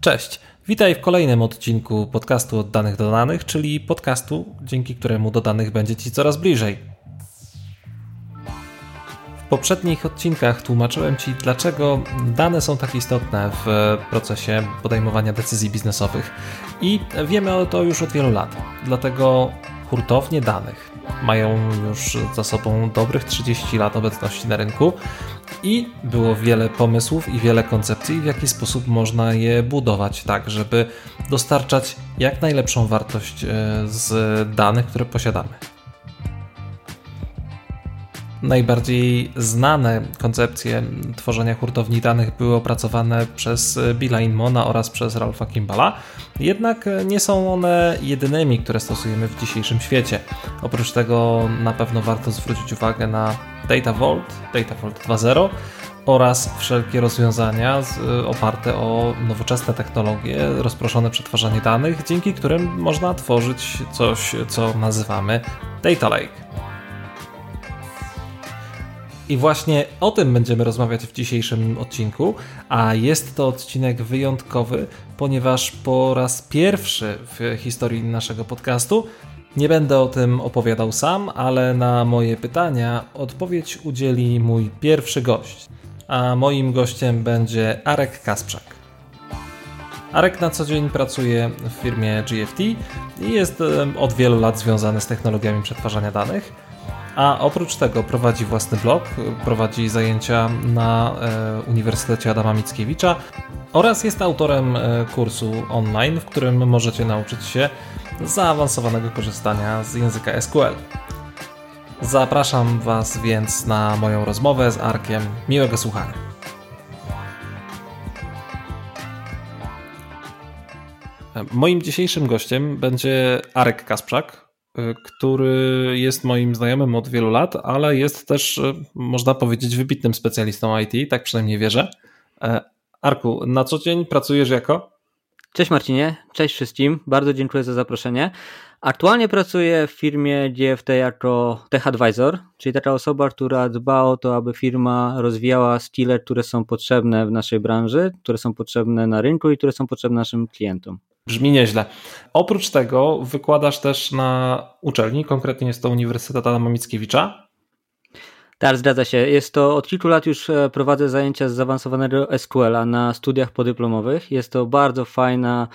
Cześć, witaj w kolejnym odcinku podcastu od danych do danych, czyli podcastu, dzięki któremu do danych będzie Ci coraz bliżej. W poprzednich odcinkach tłumaczyłem Ci, dlaczego dane są tak istotne w procesie podejmowania decyzji biznesowych i wiemy to już od wielu lat. Dlatego hurtownie danych mają już za sobą dobrych 30 lat obecności na rynku i było wiele pomysłów i wiele koncepcji, w jaki sposób można je budować, tak żeby dostarczać jak najlepszą wartość e, z danych, które posiadamy. Najbardziej znane koncepcje tworzenia hurtowni danych były opracowane przez Billa Inmona oraz przez Ralpha Kimballa, jednak nie są one jedynymi, które stosujemy w dzisiejszym świecie. Oprócz tego na pewno warto zwrócić uwagę na Data Vault, Data Vault 2.0 oraz wszelkie rozwiązania oparte o nowoczesne technologie, rozproszone przetwarzanie danych, dzięki którym można tworzyć coś, co nazywamy Data Lake. I właśnie o tym będziemy rozmawiać w dzisiejszym odcinku, a jest to odcinek wyjątkowy, ponieważ po raz pierwszy w historii naszego podcastu nie będę o tym opowiadał sam, ale na moje pytania odpowiedź udzieli mój pierwszy gość. A moim gościem będzie Arek Kasprzak. Arek na co dzień pracuje w firmie GFT i jest od wielu lat związany z technologiami przetwarzania danych. A oprócz tego prowadzi własny blog, prowadzi zajęcia na e, Uniwersytecie Adama Mickiewicza oraz jest autorem e, kursu online, w którym możecie nauczyć się zaawansowanego korzystania z języka SQL. Zapraszam Was więc na moją rozmowę z Arkiem. Miłego słuchania. Moim dzisiejszym gościem będzie Arek Kasprzak, który jest moim znajomym od wielu lat, ale jest też, y, można powiedzieć, wybitnym specjalistą IT, tak przynajmniej wierzę. E, Arku, na co dzień pracujesz jako? Cześć Marcinie, cześć wszystkim, bardzo dziękuję za zaproszenie. Aktualnie pracuję w firmie GFT jako Tech Advisor, czyli taka osoba, która dba o to, aby firma rozwijała skille, które są potrzebne w naszej branży, które są potrzebne na rynku i które są potrzebne naszym klientom. Brzmi nieźle. Oprócz tego wykładasz też na uczelni, konkretnie jest to Uniwersytet Adama Mickiewicza. Tak, zgadza się. Jest to od kilku lat już e, prowadzę zajęcia z zaawansowanego SQL-a na studiach podyplomowych. Jest to bardzo fajna,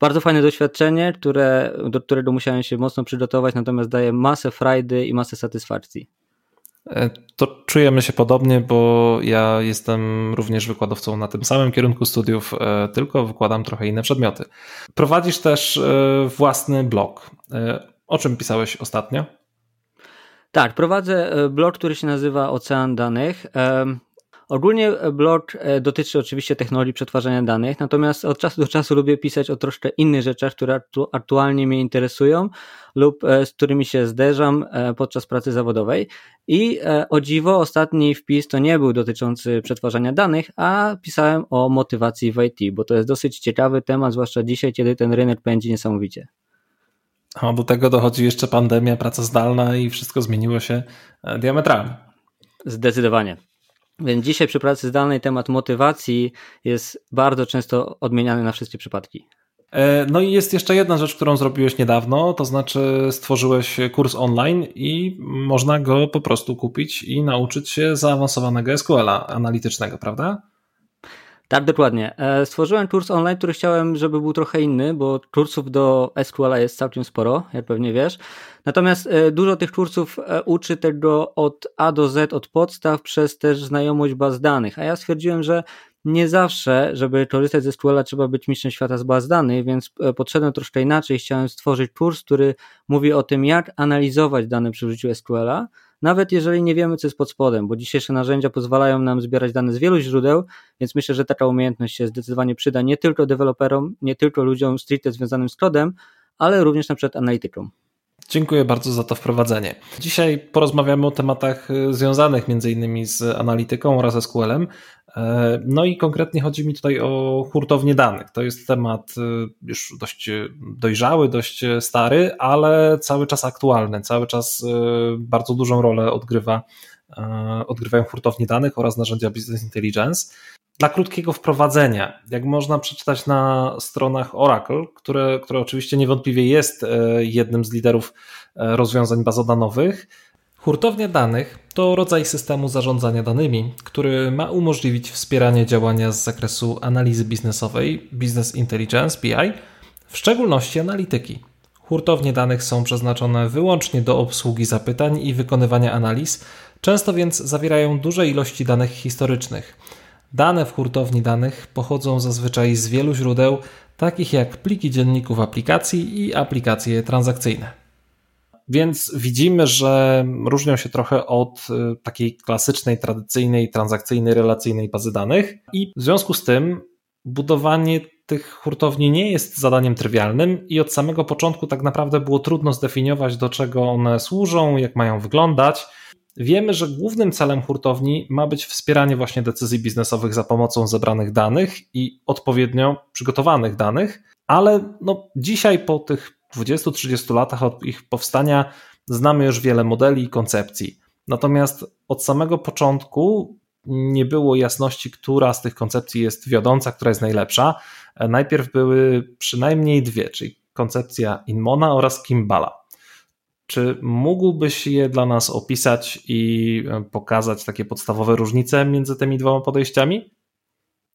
bardzo fajne doświadczenie, które, do którego musiałem się mocno przygotować, natomiast daje masę frajdy i masę satysfakcji. E, to czujemy się podobnie, bo ja jestem również wykładowcą na tym samym kierunku studiów, e, tylko wykładam trochę inne przedmioty. Prowadzisz też e, własny blog. O czym pisałeś ostatnio? Tak, prowadzę blog, który się nazywa Ocean Danych. Ogólnie blog dotyczy oczywiście technologii przetwarzania danych, natomiast od czasu do czasu lubię pisać o troszkę innych rzeczach, które aktualnie mnie interesują lub e, z którymi się zderzam e, podczas pracy zawodowej. I e, o dziwo, ostatni wpis to nie był dotyczący przetwarzania danych, a pisałem o motywacji w IT, bo to jest dosyć ciekawy temat, zwłaszcza dzisiaj, kiedy ten rynek pędzi niesamowicie. A do tego dochodzi jeszcze pandemia, praca zdalna i wszystko zmieniło się diametralnie. Zdecydowanie. Więc dzisiaj przy pracy zdalnej temat motywacji jest bardzo często odmieniany na wszystkie przypadki. E, no i jest jeszcze jedna rzecz, którą zrobiłeś niedawno, to znaczy stworzyłeś kurs online i można go po prostu kupić i nauczyć się zaawansowanego SQL-a analitycznego, prawda? Tak, dokładnie. E, stworzyłem kurs online, który chciałem, żeby był trochę inny, bo kursów do SQL-a jest całkiem sporo, jak pewnie wiesz. Natomiast e, dużo tych kursów uczy tego od A do Z, od podstaw, przez też znajomość baz danych. A ja stwierdziłem, że nie zawsze, żeby korzystać ze SQL-a trzeba być mistrzem świata z baz danych, więc e, podszedłem troszkę inaczej. Chciałem stworzyć kurs, który mówi o tym, jak analizować dane przy użyciu SQL-a, nawet jeżeli nie wiemy, co jest pod spodem, bo dzisiejsze narzędzia pozwalają nam zbierać dane z wielu źródeł, więc myślę, że taka umiejętność się zdecydowanie przyda nie tylko deweloperom, nie tylko ludziom stricte związanym z kodem, ale również na przykład analitykom. Dziękuję bardzo za to wprowadzenie. Dzisiaj porozmawiamy o tematach y, związanych innymi z analityką oraz SQL-em. E, no i konkretnie chodzi mi tutaj o hurtownię danych. To jest temat y, już dość dojrzały, dość stary, ale cały czas aktualny, cały czas y, bardzo dużą rolę odgrywa odgrywają hurtownie danych oraz narzędzia Business Intelligence. Dla krótkiego wprowadzenia, jak można przeczytać na stronach Oracle, które, które oczywiście niewątpliwie jest jednym z liderów rozwiązań bazodanowych, Hurtownia danych to rodzaj systemu zarządzania danymi, który ma umożliwić wspieranie działania z zakresu analizy biznesowej, Business Intelligence BI, w szczególności analityki. Hurtownie danych są przeznaczone wyłącznie do obsługi zapytań i wykonywania analiz, często więc zawierają duże ilości danych historycznych. Dane w hurtowni danych pochodzą zazwyczaj z wielu źródeł, takich jak pliki dzienników aplikacji i aplikacje transakcyjne. Więc widzimy, że różnią się trochę od y, takiej klasycznej, tradycyjnej, transakcyjnej, relacyjnej bazy danych i w związku z tym budowanie tych hurtowni nie jest zadaniem trywialnym i od samego początku tak naprawdę było trudno zdefiniować, do czego one służą, jak mają wyglądać. Wiemy, że głównym celem hurtowni ma być wspieranie właśnie decyzji biznesowych za pomocą zebranych danych i odpowiednio przygotowanych danych, ale no, dzisiaj po tych 20-30 latach od ich powstania znamy już wiele modeli i koncepcji. Natomiast od samego początku nie było jasności, która z tych koncepcji jest wiodąca, która jest najlepsza. Najpierw były przynajmniej dwie, czyli koncepcja Inmona oraz Kimbala. Czy mógłbyś je dla nas opisać i pokazać takie podstawowe różnice między tymi dwoma podejściami?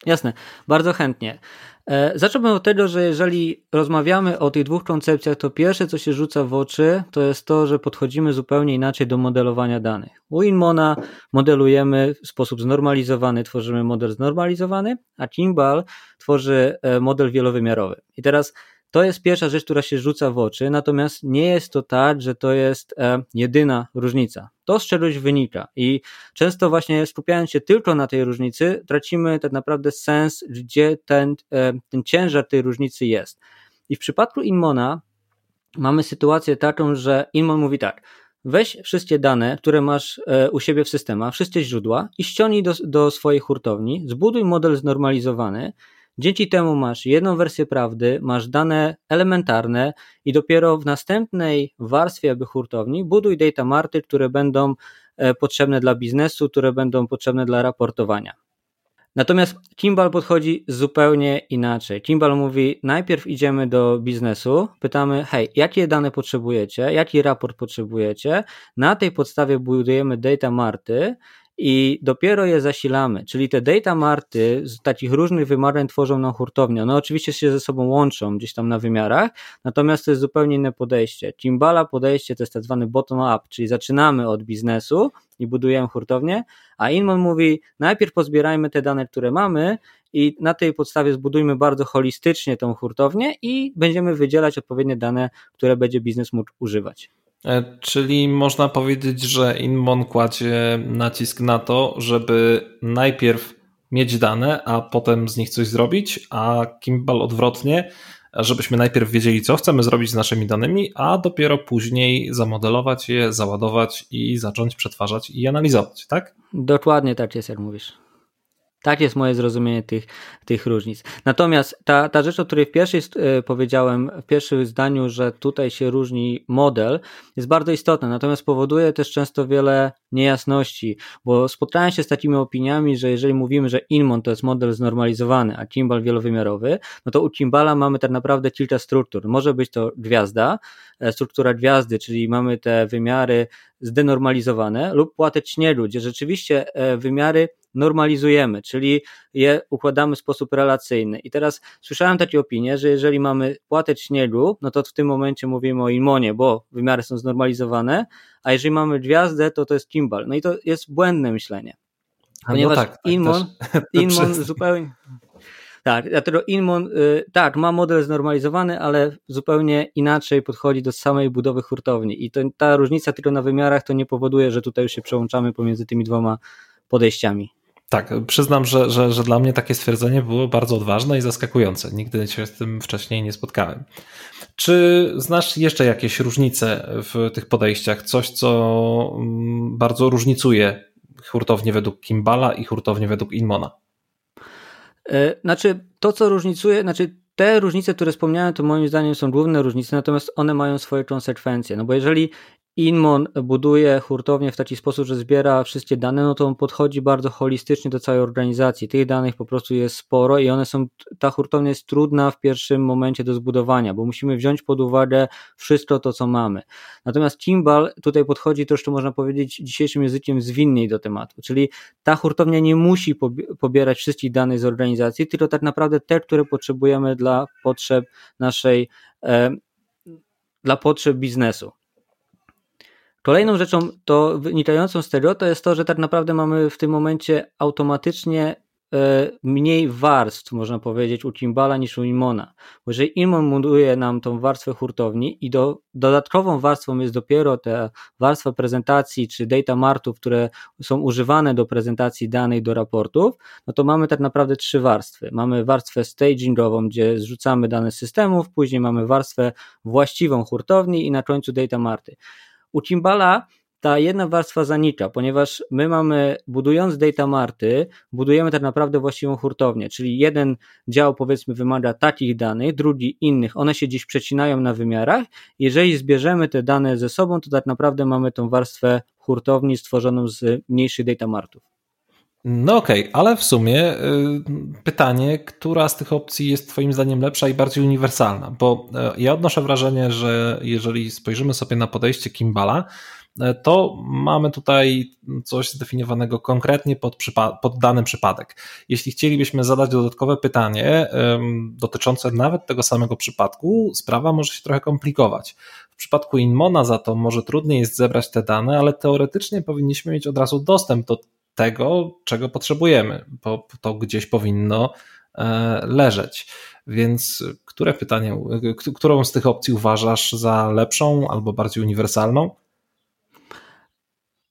Jasne, bardzo chętnie. E, zacząłbym od tego, że jeżeli rozmawiamy o tych dwóch koncepcjach, to pierwsze, co się rzuca w oczy, to jest to, że podchodzimy zupełnie inaczej do modelowania danych. U Inmona modelujemy w sposób znormalizowany, tworzymy model znormalizowany, a Kimball tworzy e, model wielowymiarowy. I teraz to jest pierwsza rzecz, która się rzuca w oczy, natomiast nie jest to tak, że to jest e, jedyna różnica. To z czegoś wynika i często właśnie skupiając się tylko na tej różnicy, tracimy tak naprawdę sens, gdzie ten, e, ten ciężar tej różnicy jest. I w przypadku Inmona mamy sytuację taką, że Inmon mówi tak, weź wszystkie dane, które masz e, u siebie w systemach, wszystkie źródła i ściągnij do, do swojej hurtowni, zbuduj model znormalizowany, Dzięki temu masz jedną wersję prawdy, masz dane elementarne i dopiero w następnej warstwie jakby hurtowni buduj data marty, które będą e, potrzebne dla biznesu, które będą potrzebne dla raportowania. Natomiast Kimball podchodzi zupełnie inaczej. Kimball mówi: najpierw idziemy do biznesu, pytamy, hej, jakie dane potrzebujecie, jaki raport potrzebujecie. Na tej podstawie budujemy data marty i dopiero je zasilamy, czyli te data marty z takich różnych wymagań tworzą nam hurtownię. One oczywiście się ze sobą łączą gdzieś tam na wymiarach, natomiast to jest zupełnie inne podejście. Kimbala podejście to jest tak zwany bottom-up, czyli zaczynamy od biznesu i budujemy hurtownię, a Inman mówi najpierw pozbierajmy te dane, które mamy i na tej podstawie zbudujmy bardzo holistycznie tą hurtownię i będziemy wydzielać odpowiednie dane, które będzie biznes mógł używać. E, czyli można powiedzieć, że Inmon kładzie nacisk na to, żeby najpierw mieć dane, a potem z nich coś zrobić, a Kimball odwrotnie, żebyśmy najpierw wiedzieli, co chcemy zrobić z naszymi danymi, a dopiero później zamodelować je, załadować i zacząć przetwarzać i analizować, tak? Dokładnie tak jest, jak mówisz. Tak jest moje zrozumienie tych, tych różnic. Natomiast ta, ta rzecz, o której w pierwszej e, powiedziałem, w pierwszym zdaniu, że tutaj się różni model, jest bardzo istotna, natomiast powoduje też często wiele niejasności, bo spotkałem się z takimi opiniami, że jeżeli mówimy, że Inmon to jest model znormalizowany, a Kimball wielowymiarowy, no to u Kimballa mamy tak naprawdę kilka struktur. Może być to gwiazda, e, struktura gwiazdy, czyli mamy te wymiary zdenormalizowane lub płatę śniegu, gdzie rzeczywiście e, wymiary normalizujemy, czyli je układamy w sposób relacyjny. I teraz słyszałem takie opinie, że jeżeli mamy płatę śniegu, no to w tym momencie mówimy o imonie, bo wymiary są znormalizowane, a jeżeli mamy gwiazdę, to to jest kimbal. No i to jest błędne myślenie. No Ponieważ no tak, tak, Inmon, Inmon zupełnie. Tak, dlatego Inmon, y, tak, ma model znormalizowany, ale zupełnie inaczej podchodzi do samej budowy hurtowni. I to, ta różnica tylko na wymiarach to nie powoduje, że tutaj już się przełączamy pomiędzy tymi dwoma podejściami. Tak, przyznam, że, że, że dla mnie takie stwierdzenie było bardzo odważne i zaskakujące. Nigdy się z tym wcześniej nie spotkałem. Czy znasz jeszcze jakieś różnice w tych podejściach? Coś, co mm, bardzo różnicuje hurtownię według Kimbala i hurtownię według Inmona? E, znaczy, to co różnicuje, znaczy te różnice, które wspomniałem, to moim zdaniem są główne różnice, natomiast one mają swoje konsekwencje. No bo jeżeli Inmon buduje hurtownię w taki sposób, że zbiera wszystkie dane, no to on podchodzi bardzo holistycznie do całej organizacji. Tych danych po prostu jest sporo i one są, ta hurtownia jest trudna w pierwszym momencie do zbudowania, bo musimy wziąć pod uwagę wszystko to, co mamy. Natomiast Kimball tutaj podchodzi troszkę, można powiedzieć, dzisiejszym językiem zwinniej do tematu, czyli ta hurtownia nie musi pobierać wszystkich danych z organizacji, tylko tak naprawdę te, które potrzebujemy dla potrzeb naszej, e, dla potrzeb biznesu. Kolejną rzeczą to wynikającą z tego to jest to, że tak naprawdę mamy w tym momencie automatycznie e, mniej warstw, można powiedzieć, u Kimbala niż u Imona. Bo jeżeli Imon buduje nam tą warstwę hurtowni i do, dodatkową warstwą jest dopiero ta warstwa prezentacji czy data martów, które są używane do prezentacji danych do raportów, no to mamy tak naprawdę trzy warstwy. Mamy warstwę stagingową, gdzie zrzucamy dane z systemów, później mamy warstwę właściwą hurtowni i na końcu data marty. U Timbala ta jedna warstwa zanika, ponieważ my mamy, budując data marty, budujemy tak naprawdę właściwą hurtownię, czyli jeden dział powiedzmy wymaga takich danych, drugi innych, one się dziś przecinają na wymiarach. Jeżeli zbierzemy te dane ze sobą, to tak naprawdę mamy tą warstwę hurtowni stworzoną z mniejszych data martów. No okej, okay, ale w sumie y, pytanie, która z tych opcji jest Twoim zdaniem lepsza i bardziej uniwersalna? Bo y, ja odnoszę wrażenie, że jeżeli spojrzymy sobie na podejście Kimbala, y, to mamy tutaj coś zdefiniowanego konkretnie pod, pod dany przypadek. Jeśli chcielibyśmy zadać dodatkowe pytanie dotyczące nawet tego samego przypadku, sprawa może się trochę komplikować. W przypadku Inmona za to może trudniej jest zebrać te dane, ale teoretycznie powinniśmy mieć od razu dostęp do tego, czego potrzebujemy, bo to gdzieś powinno e, leżeć. Więc które pytanie, którą z tych opcji uważasz za lepszą albo bardziej uniwersalną?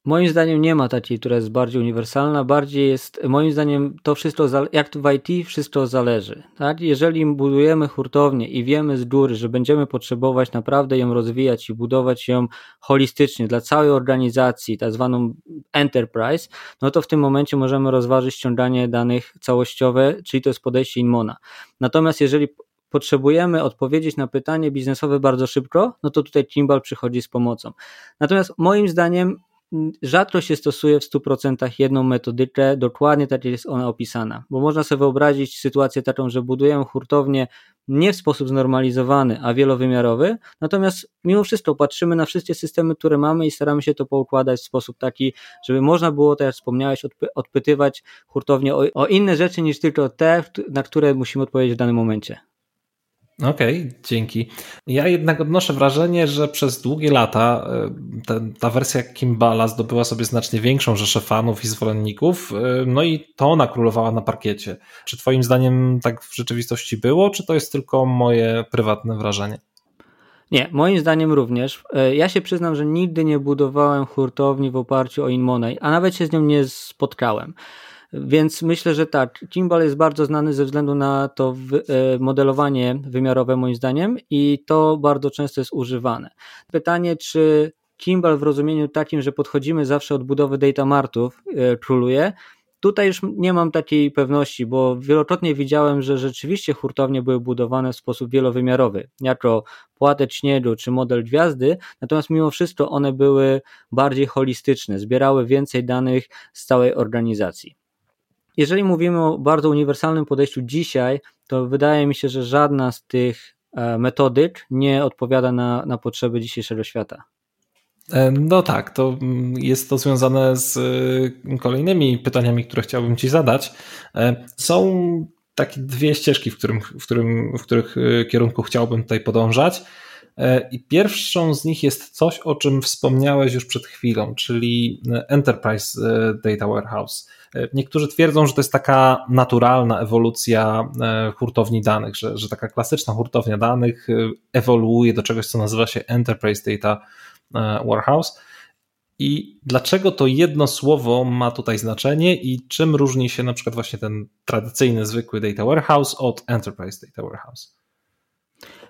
Moim zdaniem nie ma takiej, która jest bardziej uniwersalna, bardziej jest, moim zdaniem to wszystko, jak w IT wszystko zależy. Tak? Jeżeli budujemy hurtownię i wiemy z góry, że będziemy potrzebować naprawdę ją rozwijać i budować ją holistycznie dla całej organizacji, tak zwaną enterprise, no to w tym momencie możemy rozważyć ściąganie danych całościowe, czyli to jest podejście Inmona. Natomiast jeżeli potrzebujemy odpowiedzieć na pytanie biznesowe bardzo szybko, no to tutaj Kimball przychodzi z pomocą. Natomiast moim zdaniem rzadko się stosuje w 100% jedną metodykę, dokładnie tak jest ona opisana, bo można sobie wyobrazić sytuację taką, że budujemy hurtownię nie w sposób znormalizowany, a wielowymiarowy, natomiast mimo wszystko patrzymy na wszystkie systemy, które mamy i staramy się to poukładać w sposób taki, żeby można było, tak jak wspomniałeś, odpytywać hurtownię o, o inne rzeczy niż tylko te, na które musimy odpowiedzieć w danym momencie. Okej, okay, dzięki. Ja jednak odnoszę wrażenie, że przez długie lata ta, ta wersja Kimbala zdobyła sobie znacznie większą rzeszę fanów i zwolenników, e, no i to ona królowała na parkiecie. Czy Twoim zdaniem tak w rzeczywistości było, czy to jest tylko moje prywatne wrażenie? Nie, moim zdaniem również. E, ja się przyznam, że nigdy nie budowałem hurtowni w oparciu o InMoney, a nawet się z nią nie spotkałem. Więc myślę, że tak, Kimball jest bardzo znany ze względu na to e, modelowanie wymiarowe moim zdaniem i to bardzo często jest używane. Pytanie, czy Kimball w rozumieniu takim, że podchodzimy zawsze od budowy data martów e, króluje, Tutaj już nie mam takiej pewności, bo wielokrotnie widziałem, że rzeczywiście hurtownie były budowane w sposób wielowymiarowy, jako płatę śniegu czy model gwiazdy, natomiast mimo wszystko one były bardziej holistyczne, zbierały więcej danych z całej organizacji. Jeżeli mówimy o bardzo uniwersalnym podejściu dzisiaj, to wydaje mi się, że żadna z tych e, metodyk nie odpowiada na, na potrzeby dzisiejszego świata. E, no tak, to mm, jest to związane z e, kolejnymi pytaniami, które chciałbym Ci zadać. Są takie dwie ścieżki, w, którym, w, którym, w których kierunku chciałbym tutaj podążać. I pierwszą z nich jest coś, o czym wspomniałeś już przed chwilą, czyli Enterprise Data Warehouse. Niektórzy twierdzą, że to jest taka naturalna ewolucja e, hurtowni danych, że, że taka klasyczna hurtownia danych e, ewoluuje do czegoś, co nazywa się Enterprise Data e, Warehouse. I dlaczego to jedno słowo ma tutaj znaczenie i czym różni się na przykład właśnie ten tradycyjny, zwykły data warehouse od enterprise data warehouse?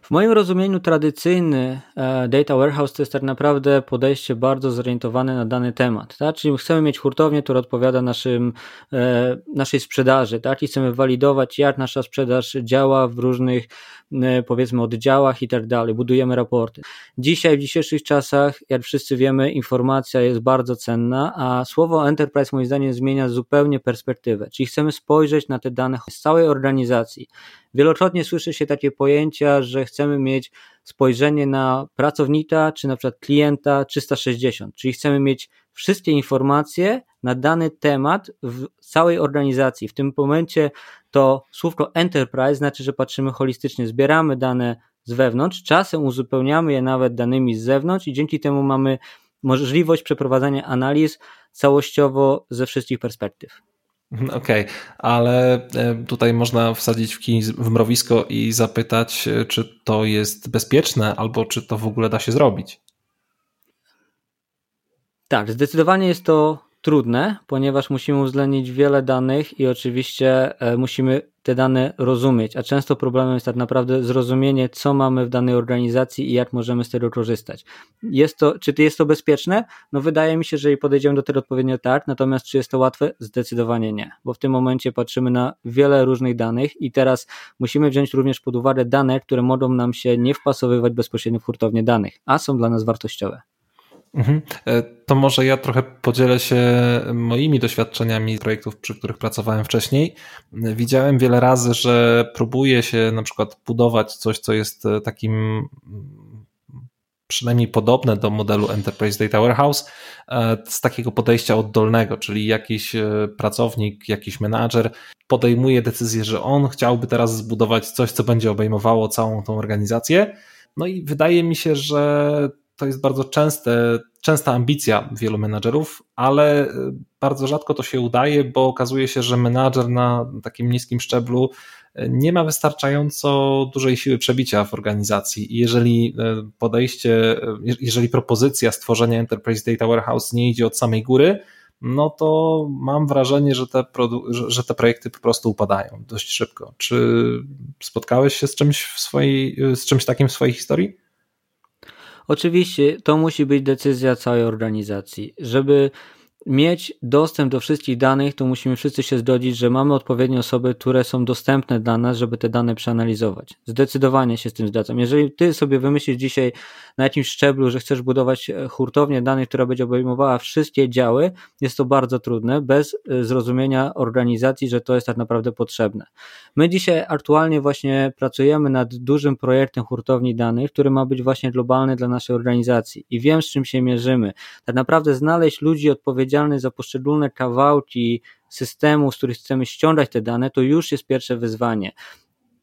W moim rozumieniu tradycyjny e, data warehouse to jest tak naprawdę podejście bardzo zorientowane na dany temat. Tak? Czyli chcemy mieć hurtownię, która odpowiada naszym, e, naszej sprzedaży tak? i chcemy walidować, jak nasza sprzedaż działa w różnych e, powiedzmy oddziałach i tak dalej. Budujemy raporty. Dzisiaj, w dzisiejszych czasach, jak wszyscy wiemy, informacja jest bardzo cenna, a słowo enterprise moim zdaniem zmienia zupełnie perspektywę. Czyli chcemy spojrzeć na te dane z całej organizacji. Wielokrotnie słyszy się takie pojęcia, że chcemy mieć spojrzenie na pracownika, czy na przykład klienta 360, czyli chcemy mieć wszystkie informacje na dany temat w całej organizacji. W tym momencie to słówko enterprise znaczy, że patrzymy holistycznie, zbieramy dane z wewnątrz, czasem uzupełniamy je nawet danymi z zewnątrz i dzięki temu mamy możliwość przeprowadzania analiz całościowo ze wszystkich perspektyw. Mhm, okej, okay, ale e, tutaj można wsadzić w kij w mrowisko i zapytać, e, czy to jest bezpieczne, albo czy to w ogóle da się zrobić. Tak, zdecydowanie jest to trudne, ponieważ musimy uwzględnić wiele danych i oczywiście e, musimy te dane rozumieć, a często problemem jest tak naprawdę zrozumienie, co mamy w danej organizacji i jak możemy z tego korzystać. Jest to, czy jest to bezpieczne? No wydaje mi się, że podejdziemy do tego odpowiednio tak, natomiast czy jest to łatwe? Zdecydowanie nie, bo w tym momencie patrzymy na wiele różnych danych i teraz musimy wziąć również pod uwagę dane, które mogą nam się nie wpasowywać bezpośrednio w hurtownię danych, a są dla nas wartościowe. Mhm. E, to może ja trochę podzielę się moimi doświadczeniami projektów, przy których pracowałem wcześniej. Widziałem wiele razy, że próbuje się na przykład budować coś, co jest e, takim mm, przynajmniej podobne do modelu Enterprise Data Warehouse e, z takiego podejścia oddolnego, czyli jakiś pracownik, jakiś menadżer podejmuje decyzję, że on chciałby teraz zbudować coś, co będzie obejmowało całą tą organizację. No i wydaje mi się, że to jest bardzo częste, częsta ambicja wielu menadżerów, ale y, bardzo rzadko to się udaje, bo okazuje się, że menadżer na takim niskim szczeblu y, nie ma wystarczająco dużej siły przebicia w organizacji. Jeżeli y, podejście, jeżeli propozycja stworzenia Enterprise Data Warehouse nie idzie od samej góry, no to mam wrażenie, że te, że te projekty po prostu upadają dość szybko. Czy spotkałeś się z czymś, w swojej, z czymś takim w swojej historii? Oczywiście to musi być decyzja całej organizacji. Żeby mieć dostęp do wszystkich danych, to musimy wszyscy się zgodzić, że mamy odpowiednie osoby, które są dostępne dla nas, żeby te dane przeanalizować. Zdecydowanie się z tym zgadzam. Jeżeli ty sobie wymyślisz dzisiaj na jakimś szczeblu, że chcesz budować e, hurtownię danych, która będzie obejmowała wszystkie działy, jest to bardzo trudne, bez e, zrozumienia organizacji, że to jest tak naprawdę potrzebne. My dzisiaj aktualnie właśnie pracujemy nad dużym projektem hurtowni danych, który ma być właśnie globalny dla naszej organizacji i wiem, z czym się mierzymy. Tak naprawdę znaleźć ludzi odpowiedzialnych za poszczególne kawałki systemu, z których chcemy ściągać te dane, to już jest pierwsze wyzwanie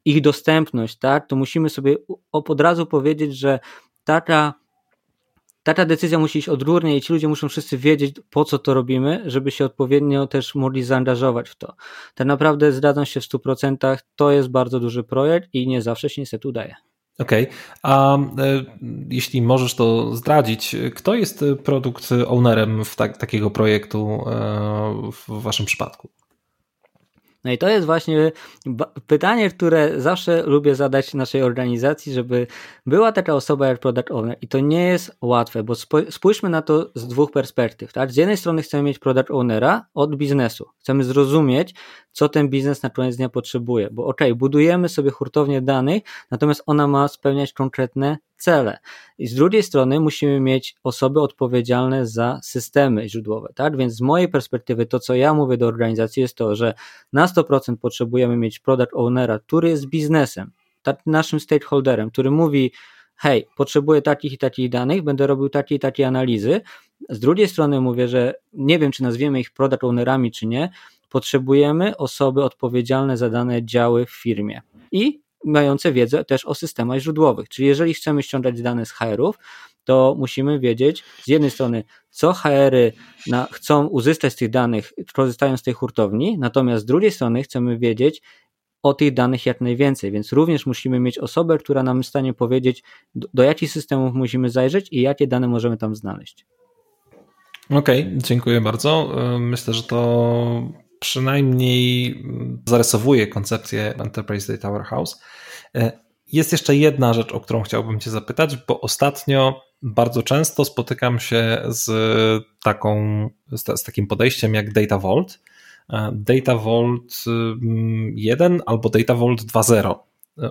ich dostępność, tak, to musimy sobie od razu powiedzieć, że taka, taka decyzja musi iść odgórnie i ci ludzie muszą wszyscy wiedzieć, po co to robimy, żeby się odpowiednio też mogli zaangażować w to. Tak naprawdę zgadzam się w 100%, to jest bardzo duży projekt i nie zawsze się niestety udaje. Okej, okay. a e, jeśli możesz to zdradzić, kto jest produkt ownerem w tak, takiego projektu e, w waszym przypadku? No i to jest właśnie pytanie, które zawsze lubię zadać naszej organizacji, żeby była taka osoba jak product owner i to nie jest łatwe, bo spójrzmy na to z dwóch perspektyw. Tak? Z jednej strony chcemy mieć product ownera od biznesu. Chcemy zrozumieć, co ten biznes na koniec dnia potrzebuje, bo ok, budujemy sobie hurtownię danych, natomiast ona ma spełniać konkretne cele. I z drugiej strony musimy mieć osoby odpowiedzialne za systemy źródłowe, tak? Więc z mojej perspektywy to, co ja mówię do organizacji jest to, że na 100% potrzebujemy mieć product ownera, który jest biznesem, tak, naszym stakeholderem, który mówi, hej, potrzebuję takich i takich danych, będę robił takie i takie analizy. Z drugiej strony mówię, że nie wiem, czy nazwiemy ich product ownerami, czy nie, potrzebujemy osoby odpowiedzialne za dane działy w firmie. I mające wiedzę też o systemach źródłowych. Czyli jeżeli chcemy ściągać dane z HR-ów, to musimy wiedzieć z jednej strony, co HR-y na, chcą uzyskać z tych danych, korzystając z tej hurtowni, natomiast z drugiej strony chcemy wiedzieć o tych danych jak najwięcej, więc również musimy mieć osobę, która nam jest w stanie powiedzieć, do, do jakich systemów musimy zajrzeć i jakie dane możemy tam znaleźć. Okej, okay, dziękuję bardzo. Myślę, że to przynajmniej zarysowuje koncepcję Enterprise Data Warehouse. E, Jest jeszcze jedna rzecz, o którą chciałbym Cię zapytać, bo ostatnio bardzo często spotykam się z, taką, z, takim podejściem jak Data Vault. E, Data Vault 1 mm, albo Data Vault 2.0. E,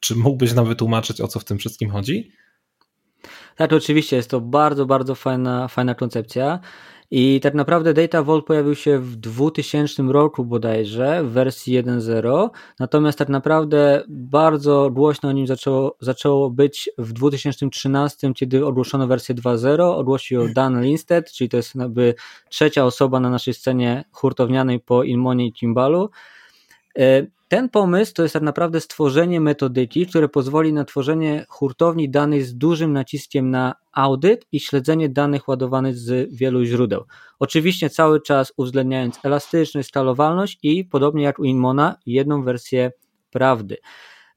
czy mógłbyś nam wytłumaczyć, o co w tym wszystkim chodzi? Tak, oczywiście, jest to bardzo, bardzo fajna, fajna koncepcja. I tak naprawdę Data Vault pojawił się w 2000 roku bodajże w wersji 1.0, natomiast tak naprawdę bardzo głośno o nim zaczęło, zaczęło być w 2013, kiedy ogłoszono wersję 2.0, ogłosił Dan Linstead, czyli to jest jakby trzecia osoba na naszej scenie hurtownianej po Inmonie i Timbalu. Ten pomysł to jest tak naprawdę stworzenie metodyki, które pozwoli na tworzenie hurtowni danych z dużym naciskiem na audyt i śledzenie danych ładowanych z wielu źródeł. Oczywiście cały czas uwzględniając elastyczność, skalowalność i podobnie jak u Inmona, jedną wersję prawdy.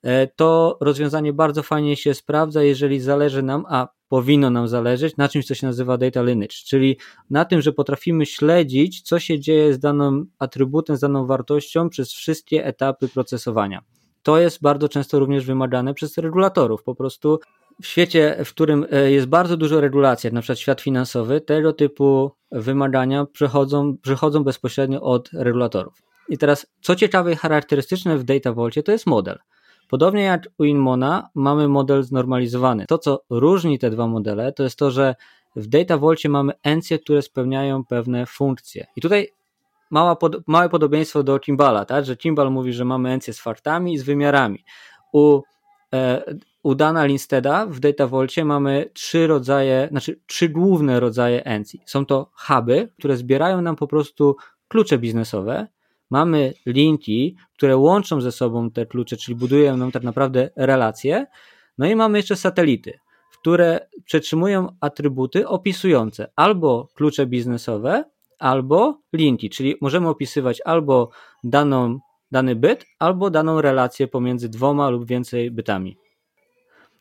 E, to rozwiązanie bardzo fajnie się sprawdza, jeżeli zależy nam, a powinno nam zależeć na czymś, co się nazywa data lineage, czyli na tym, że potrafimy śledzić, co się dzieje z danym atrybutem, z daną wartością przez wszystkie etapy procesowania. To jest bardzo często również wymagane przez regulatorów. Po prostu w świecie, w którym e, jest bardzo dużo regulacji, jak na przykład świat finansowy, tego typu wymagania przychodzą, przychodzą bezpośrednio od regulatorów. I teraz, co ciekawe i charakterystyczne w Data Vaultie, to jest model. Podobnie jak u Inmona mamy model znormalizowany. To, co różni te dwa modele, to jest to, że w Data Vaultie mamy encje, które spełniają pewne funkcje. I tutaj mała małe podobieństwo do Kimbala, tak? że Kimball mówi, że mamy encje z faktami i z wymiarami. U, e, u Dana Linsteda w Data Vaultie mamy trzy rodzaje, znaczy trzy główne rodzaje encji. Są to huby, które zbierają nam po prostu klucze biznesowe, mamy linki, które łączą ze sobą te klucze, czyli budują nam tak naprawdę relacje. No i mamy jeszcze satelity, które przetrzymują atrybuty opisujące albo klucze biznesowe, albo linki, czyli możemy opisywać albo daną, dany byt, albo daną relację pomiędzy dwoma lub więcej bytami.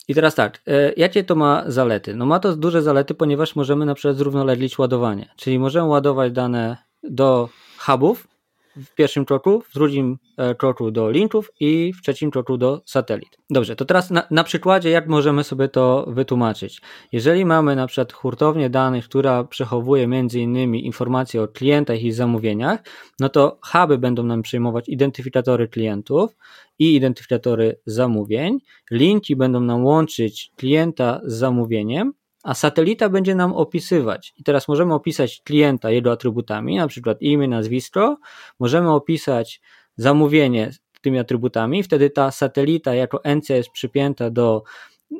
I teraz tak, e, jakie to ma zalety? No ma to duże zalety, ponieważ możemy na przykład zrównoleglić ładowanie, czyli możemy ładować dane do hubów, w pierwszym kroku, w drugim e, kroku do linków i w trzecim kroku do satelit. Dobrze, to teraz na, na, przykładzie jak możemy sobie to wytłumaczyć. Jeżeli mamy na przykład hurtownię danych, która przechowuje innymi informacje o klientach i zamówieniach, no to huby będą nam przyjmować identyfikatory klientów i identyfikatory zamówień, linki będą nam łączyć klienta z zamówieniem, a satelita będzie nam opisywać. I teraz możemy opisać klienta jego atrybutami, na przykład imię, nazwisko, możemy opisać zamówienie tymi atrybutami, wtedy ta satelita jako encja jest przypięta do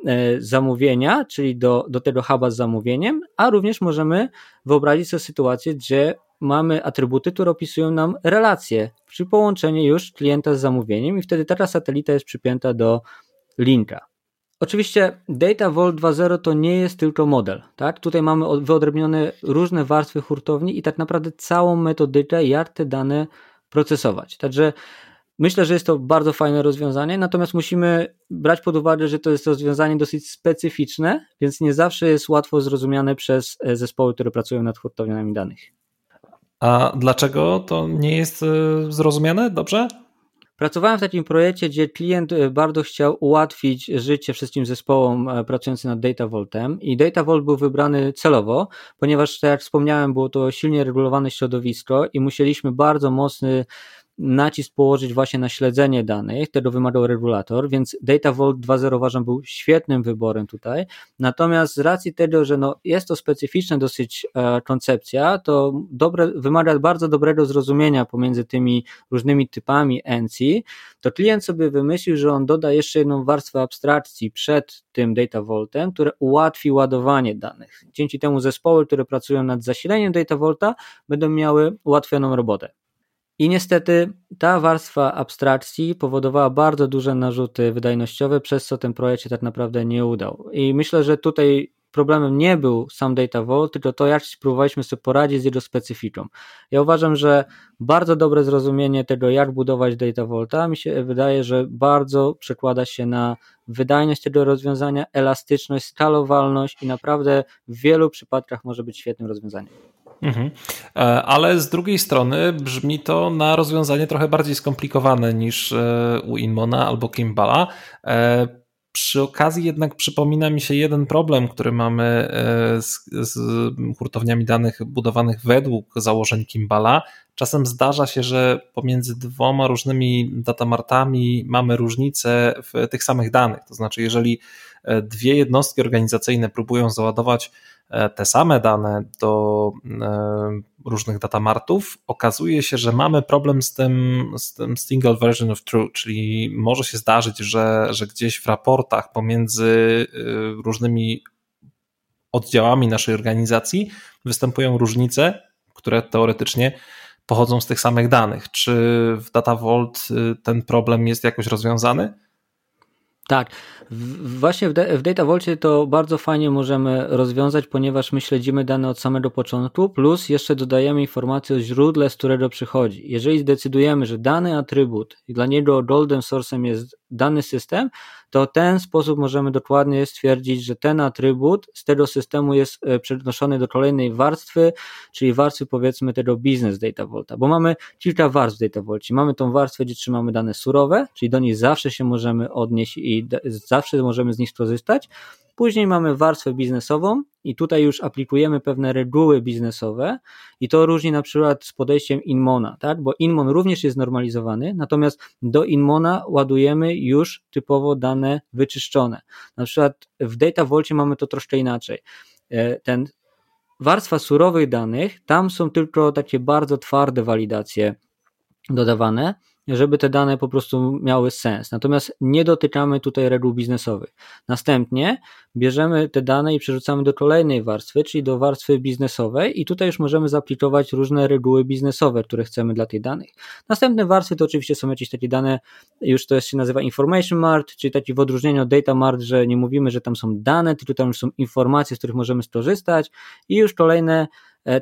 e, zamówienia, czyli do, do tego huba z zamówieniem, a również możemy wyobrazić sobie sytuację, gdzie mamy atrybuty, które opisują nam relacje, czyli połączenie już klienta z zamówieniem i wtedy taka satelita jest przypięta do linka. Oczywiście Data Vault 2.0 to nie jest tylko model. Tak? Tutaj mamy wyodrębnione różne warstwy hurtowni i tak naprawdę całą metodykę, jak te dane procesować. Także myślę, że jest to bardzo fajne rozwiązanie, natomiast musimy brać pod uwagę, że to jest rozwiązanie dosyć specyficzne, więc nie zawsze jest łatwo zrozumiane przez e, zespoły, które pracują nad hurtowniami danych. A dlaczego to nie jest e, zrozumiane dobrze? Pracowałem w takim projekcie, gdzie klient e, bardzo chciał ułatwić życie wszystkim zespołom e, pracującym nad Data Vaultem i Data Vault był wybrany celowo, ponieważ tak jak wspomniałem, było to silnie regulowane środowisko i musieliśmy bardzo mocny nacisk położyć właśnie na śledzenie danych, tego wymagał regulator, więc Data Vault 2.0 uważam był świetnym wyborem tutaj. Natomiast z racji tego, że no jest to specyficzna dosyć e, koncepcja, to dobre, wymaga bardzo dobrego zrozumienia pomiędzy tymi różnymi typami NC, to klient sobie wymyślił, że on doda jeszcze jedną warstwę abstrakcji przed tym Data Vaultem, które ułatwi ładowanie danych. Dzięki temu zespoły, które pracują nad zasileniem Data Vaulta będą miały ułatwioną robotę. I niestety ta warstwa abstrakcji powodowała bardzo duże narzuty wydajnościowe, przez co ten projekt się tak naprawdę nie udał. I myślę, że tutaj problemem nie był sam Data Vault, tylko to, jak spróbowaliśmy sobie poradzić z jego specyfiką. Ja uważam, że bardzo dobre zrozumienie tego, jak budować Data Vaulta, mi się wydaje, że bardzo przekłada się na wydajność tego rozwiązania, elastyczność, skalowalność i naprawdę w wielu przypadkach może być świetnym rozwiązaniem. Mhm. E, ale z drugiej strony brzmi to na rozwiązanie trochę bardziej skomplikowane niż e, u Inmona albo Kimbala. E, przy okazji jednak przypomina mi się jeden problem, który mamy z, z hurtowniami danych budowanych według założeń Kimbala. Czasem zdarza się, że pomiędzy dwoma różnymi datamartami mamy różnice w tych samych danych. To znaczy, jeżeli dwie jednostki organizacyjne próbują załadować te same dane do e, różnych datamartów, okazuje się, że mamy problem z tym, z tym single version of truth, czyli może się zdarzyć, że, że gdzieś w raportach pomiędzy e, różnymi oddziałami naszej organizacji występują różnice, które teoretycznie pochodzą z tych samych danych. Czy w Data Vault ten problem jest jakoś rozwiązany? Tak, właśnie w, w Data to bardzo fajnie możemy rozwiązać, ponieważ my śledzimy dane od samego początku, plus jeszcze dodajemy informację o źródle, z którego przychodzi. Jeżeli zdecydujemy, że dany atrybut i dla niego golden source'em jest dany system, to ten sposób możemy dokładnie stwierdzić, że ten atrybut z tego systemu jest e, przenoszony do kolejnej warstwy, czyli warstwy powiedzmy tego business data volta, bo mamy kilka warstw data volcie. Mamy tą warstwę, gdzie trzymamy dane surowe, czyli do niej zawsze się możemy odnieść i zawsze możemy z nich skorzystać. Później mamy warstwę biznesową i tutaj już aplikujemy pewne reguły biznesowe i to różni na przykład z podejściem Inmona, tak? bo Inmon również jest normalizowany, natomiast do Inmona ładujemy już typowo dane wyczyszczone. Na przykład w Data Vaultie mamy to troszkę inaczej. E, ten warstwa surowych danych, tam są tylko takie bardzo twarde walidacje dodawane, żeby te dane po prostu miały sens. Natomiast nie dotykamy tutaj reguł biznesowych. Następnie bierzemy te dane i przerzucamy do kolejnej warstwy, czyli do warstwy biznesowej i tutaj już możemy zaaplikować różne reguły biznesowe, które chcemy dla tych danych. Następne warstwy to oczywiście są jakieś takie dane, już to się nazywa information mart, czyli taki w odróżnieniu od data mart, że nie mówimy, że tam są dane, tylko tam już są informacje, z których możemy skorzystać i już kolejne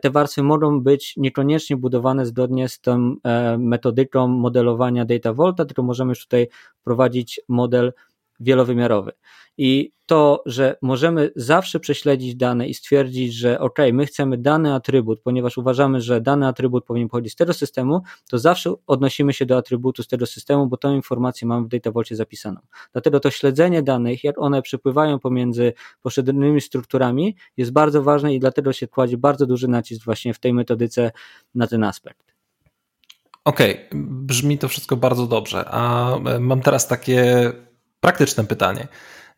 te warstwy mogą być niekoniecznie budowane zgodnie z tą e, metodyką modelowania Data Volta, tylko możemy już tutaj prowadzić model wielowymiarowy. I to, że możemy zawsze prześledzić dane i stwierdzić, że ok, my chcemy dany atrybut, ponieważ uważamy, że dany atrybut powinien pochodzić z tego systemu, to zawsze odnosimy się do atrybutu z tego systemu, bo tę informację mamy w Data Vaultie zapisaną. Dlatego to śledzenie danych, jak one przepływają pomiędzy poszczególnymi strukturami jest bardzo ważne i dlatego się kładzie bardzo duży nacisk właśnie w tej metodyce na ten aspekt. Okej, okay, brzmi to wszystko bardzo dobrze, a e, mam teraz takie praktyczne pytanie.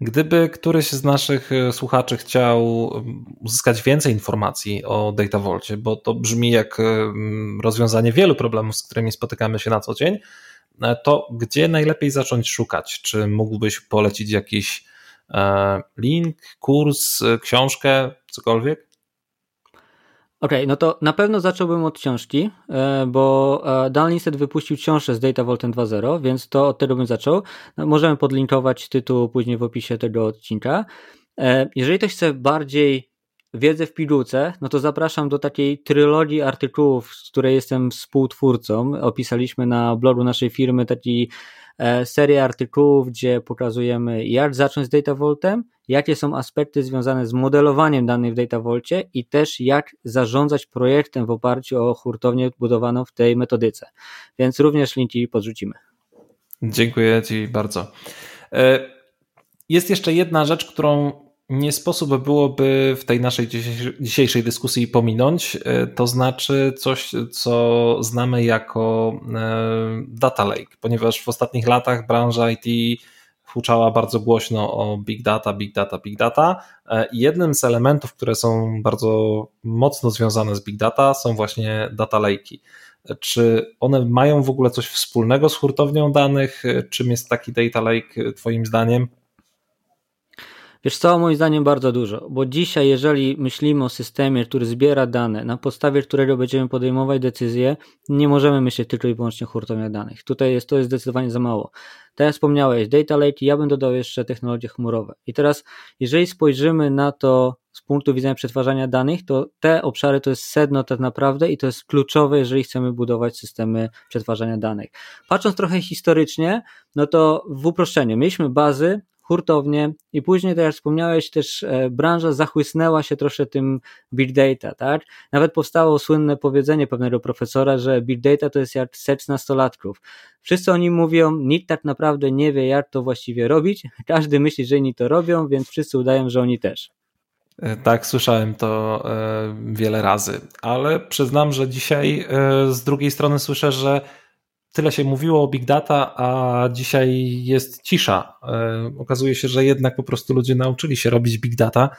Gdyby któryś z naszych e, słuchaczy chciał uzyskać więcej informacji o Data Vaultie, bo to brzmi jak e, rozwiązanie wielu problemów, z którymi spotykamy się na co dzień, e, to gdzie najlepiej zacząć szukać? Czy mógłbyś polecić jakiś link, kurs, książkę, cokolwiek? Okej, okay, no to na pewno zacząłbym od książki, e, bo e, Dan Lindstedt wypuścił książkę z Data Vault 2.0, więc to od tego bym zaczął. No, możemy podlinkować tytuł później w opisie tego odcinka. E, jeżeli ktoś chce bardziej wiedzę w pigułce, no to zapraszam do takiej trylogii artykułów, z której jestem współtwórcą. Opisaliśmy na blogu naszej firmy taki serię artykułów, gdzie pokazujemy jak zacząć z Data Vaultem, jakie są aspekty związane z modelowaniem danych w Data Vaultie i też jak zarządzać projektem w oparciu o hurtownię budowaną w tej metodyce. Więc również linki podrzucimy. Dziękuję Ci bardzo. E, jest jeszcze jedna rzecz, którą nie sposób byłoby w tej naszej dzisiejszej dyskusji pominąć, e, to znaczy coś, co znamy jako e, data lake, ponieważ w ostatnich latach branża IT huczała bardzo głośno o big data, big data, big data. E, jednym z elementów, które są bardzo mocno związane z big data, są właśnie data lake'i. Czy one mają w ogóle coś wspólnego z hurtownią danych? Czym jest taki data lake, Twoim zdaniem? Wiesz co, moim zdaniem bardzo dużo, bo dzisiaj, jeżeli myślimy o systemie, który zbiera dane, na podstawie którego będziemy podejmować decyzje, nie możemy myśleć tylko i wyłącznie o danych. Tutaj jest, to jest zdecydowanie za mało. Tak jak wspomniałeś, data lake, ja bym dodał jeszcze technologie chmurowe. I teraz, jeżeli spojrzymy na to z punktu widzenia przetwarzania danych, to te obszary to jest sedno tak naprawdę i to jest kluczowe, jeżeli chcemy budować systemy przetwarzania danych. Patrząc trochę historycznie, no to w uproszczeniu, mieliśmy bazy, hurtownie i później, tak jak wspomniałeś, też e, branża zachłysnęła się troszkę tym big data, tak? Nawet powstało słynne powiedzenie pewnego profesora, że big data to jest jak seks nastolatków. Wszyscy o nim mówią, nikt tak naprawdę nie wie, jak to właściwie robić, każdy myśli, że inni to robią, więc wszyscy udają, że oni też. E, tak, słyszałem to e, wiele razy, ale przyznam, że dzisiaj z drugiej strony słyszę, że tyle się mówiło o big data, a dzisiaj jest cisza. E, okazuje się, że jednak po prostu ludzie nauczyli się robić big data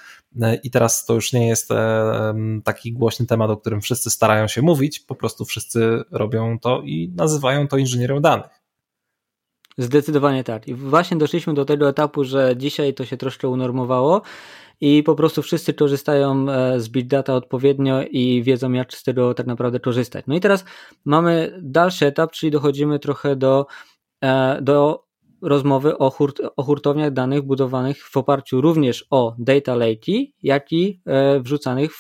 e, i teraz to już nie jest e, taki głośny temat, o którym wszyscy starają się mówić, po prostu wszyscy robią to i nazywają to inżynierią danych. Zdecydowanie tak. I właśnie doszliśmy do tego etapu, że dzisiaj to się troszkę unormowało i po prostu wszyscy korzystają e, z Big Data odpowiednio i wiedzą, jak z tego tak naprawdę korzystać. No i teraz mamy dalszy etap, czyli dochodzimy trochę do, e, do rozmowy o, hurt, o hurtowniach danych budowanych w oparciu również o data lake, jak i e, wrzucanych